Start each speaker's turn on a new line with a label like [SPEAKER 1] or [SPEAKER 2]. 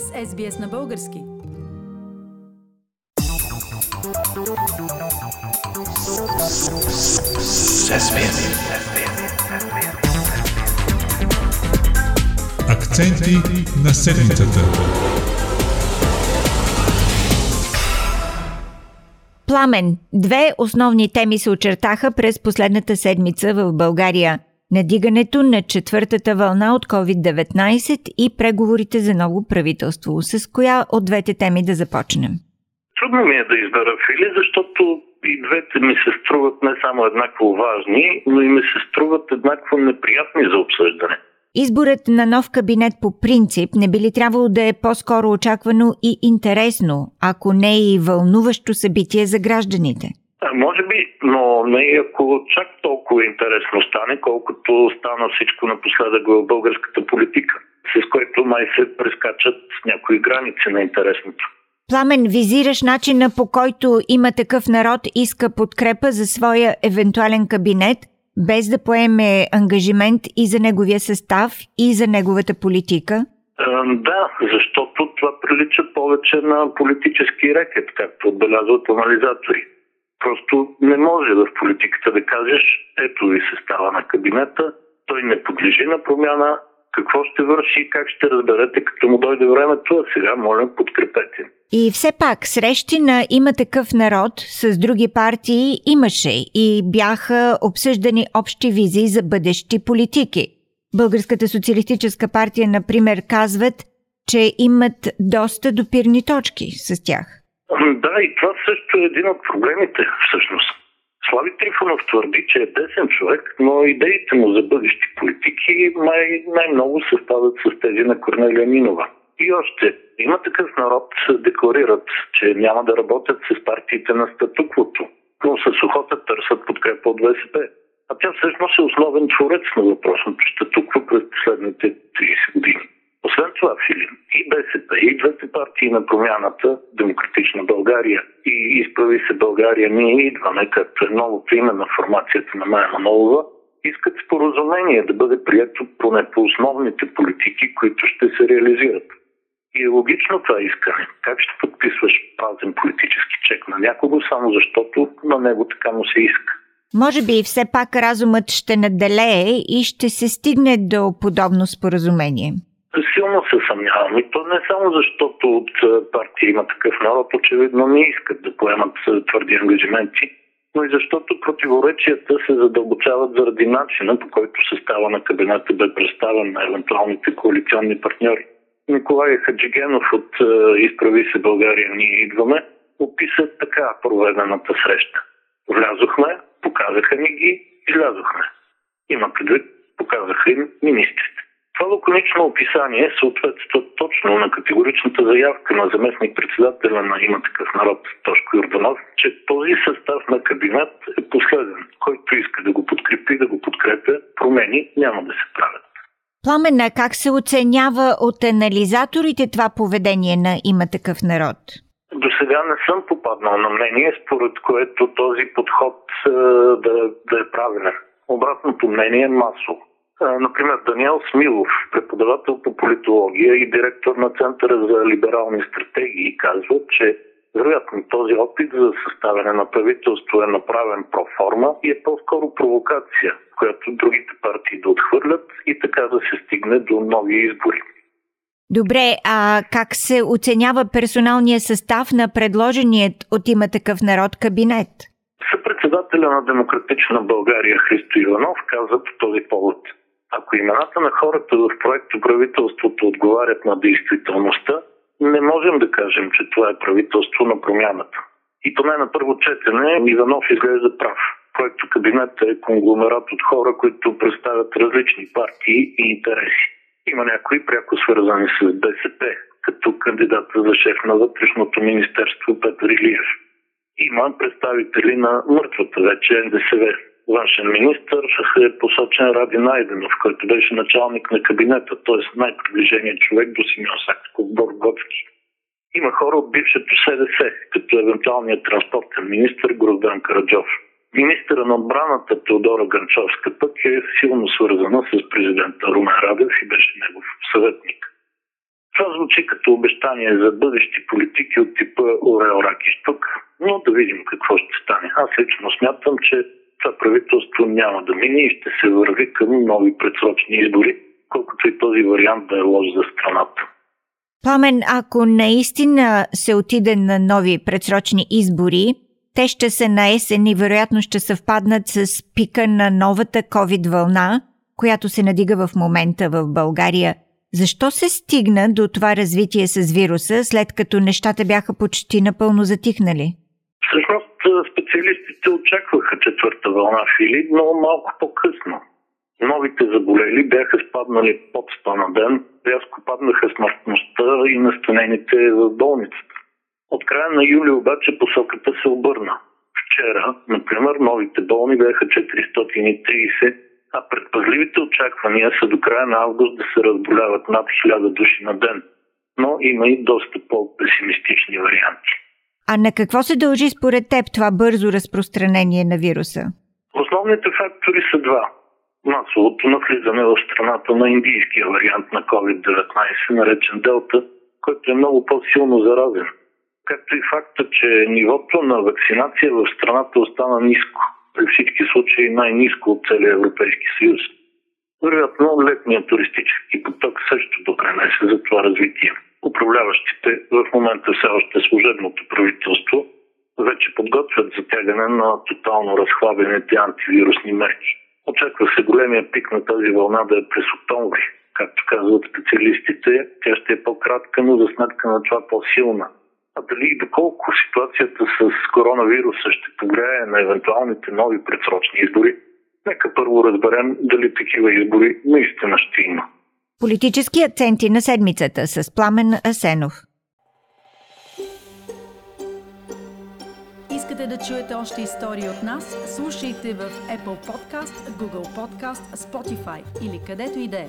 [SPEAKER 1] сте с SBS на български.
[SPEAKER 2] Акценти на седмицата.
[SPEAKER 3] Пламен. Две основни теми се очертаха през последната седмица в България – надигането на четвъртата вълна от COVID-19 и преговорите за ново правителство. С коя от двете теми да започнем?
[SPEAKER 4] Трудно ми е да избера Фили, защото и двете ми се струват не само еднакво важни, но и ми се струват еднакво неприятни за обсъждане.
[SPEAKER 3] Изборът на нов кабинет по принцип не би ли трябвало да е по-скоро очаквано и интересно, ако не и вълнуващо събитие за гражданите?
[SPEAKER 4] Може би, но не ако чак толкова интересно стане, колкото стана всичко напоследък в българската политика, с което май се прескачат някои граници на интересното.
[SPEAKER 3] Пламен, визираш начина по който има такъв народ иска подкрепа за своя евентуален кабинет, без да поеме ангажимент и за неговия състав, и за неговата политика?
[SPEAKER 4] Да, защото това прилича повече на политически рекет, както отбелязват анализатори. Просто не може в политиката да кажеш, ето ви става на кабинета, той не подлежи на промяна, какво ще върши и как ще разберете, като му дойде времето, а сега, моля, подкрепете.
[SPEAKER 3] И все пак, срещи на има такъв народ с други партии имаше и бяха обсъждани общи визии за бъдещи политики. Българската социалистическа партия, например, казват, че имат доста допирни точки с тях.
[SPEAKER 4] Да, и това също е един от проблемите, всъщност. Слави Трифонов твърди, че е десен човек, но идеите му за бъдещи политики май, най-много съвпадат с тези на Корнелия Минова. И още, има такъв народ, декларират, че няма да работят с партиите на статуквото, но с охота търсят подкрепа от БСП. А тя всъщност е основен творец на въпросното статукво през последните 30 години. Освен това, Филин, и БСП, и двете партии на промяната, Демократична България и Изправи се България, ние идваме, както е новото име на формацията на Майя Манолова, искат споразумение да бъде прието поне по основните политики, които ще се реализират. И е логично това искане. Как ще подписваш празен политически чек на някого, само защото на него така му се иска?
[SPEAKER 3] Може би все пак разумът ще наделее и ще се стигне до подобно споразумение.
[SPEAKER 4] Силно се съмнявам. И то не само защото от партия има такъв народ, очевидно не искат да поемат твърди ангажименти, но и защото противоречията се задълбочават заради начина, по който състава на кабинета бе представен на евентуалните коалиционни партньори. Николай Хаджигенов от Изправи се България ние идваме описа така проведената среща. Влязохме, показаха ни ги, излязохме. Има предвид, показаха им министрите. Това лаконично описание съответства точно на категоричната заявка на заместник-председателя на има такъв народ Тошко Йорданов, че този състав на кабинет е последен. Който иска да го подкрепи, да го подкрепя, промени няма да се правят.
[SPEAKER 3] Пламена, как се оценява от анализаторите това поведение на има такъв народ?
[SPEAKER 4] До сега не съм попаднал на мнение, според което този подход да, да е правилен. Обратното мнение е масово. Например, Даниел Смилов, преподавател по политология и директор на Центъра за либерални стратегии, казва, че вероятно този опит за съставяне на правителство е направен проформа и е по-скоро провокация, която другите партии да отхвърлят и така да се стигне до нови избори.
[SPEAKER 3] Добре, а как се оценява персоналния състав на предложеният от има такъв народ кабинет?
[SPEAKER 4] Съпредседателя на Демократична България Христо Иванов каза по този повод – ако имената на хората в проекто правителството отговарят на действителността, не можем да кажем, че това е правителство на промяната. И поне на първо четене Иванов изглежда прав. Проекто кабинета е конгломерат от хора, които представят различни партии и интереси. Има някои пряко свързани с БСП, като кандидата за шеф на вътрешното министерство Петър Илиев. Има представители на мъртвата вече НДСВ, външен министр е посочен Ради Найденов, който беше началник на кабинета, т.е. най-приближеният човек до Симеон Саксков Боргоцки. Има хора от бившето СДС, като евентуалният транспортен министр Гроздан Караджов. Министъра на отбраната Теодора Ганчовска пък е силно свързана с президента Румен Радев и беше негов съветник. Това звучи като обещание за бъдещи политики от типа Орел Ракиштук, но да видим какво ще стане. Аз лично смятам, че това правителство няма да мине и ще се върви към нови предсрочни избори, колкото и този вариант да е лош за страната.
[SPEAKER 3] Пламен, ако наистина се отиде на нови предсрочни избори, те ще са на есен и вероятно ще съвпаднат с пика на новата COVID вълна, която се надига в момента в България. Защо се стигна до това развитие с вируса, след като нещата бяха почти напълно затихнали?
[SPEAKER 4] Всъщност специалистите очакваха четвърта вълна фили, но малко по-късно. Новите заболели бяха спаднали под 100 на ден, рязко паднаха смъртността и настанените в болницата. От края на юли обаче посоката се обърна. Вчера, например, новите болни бяха 430, а предпазливите очаквания са до края на август да се разболяват над 1000 души на ден. Но има и доста по-песимистични варианти.
[SPEAKER 3] А на какво се дължи според теб това бързо разпространение на вируса?
[SPEAKER 4] Основните фактори са два. Масовото навлизане в страната на индийския вариант на COVID-19, наречен Делта, който е много по-силно заразен. Както и факта, че нивото на вакцинация в страната остана ниско. При всички случаи най-ниско от целия Европейски съюз. Вероятно, летният туристически поток също допренесе за това развитие. Управляващите в момента все още служебното правителство вече подготвят затягане на тотално разхлабените антивирусни мерки. Очаква се големия пик на тази вълна да е през октомври. Както казват специалистите, тя ще е по-кратка, но за сметка на това по-силна. А дали и доколко ситуацията с коронавируса ще повлияе на евентуалните нови предсрочни избори, нека първо разберем дали такива избори наистина ще има.
[SPEAKER 3] Политически акценти на седмицата с Пламен Асенов.
[SPEAKER 1] Искате да чуете още истории от нас? Слушайте в Apple Podcast, Google Podcast, Spotify или където и да е.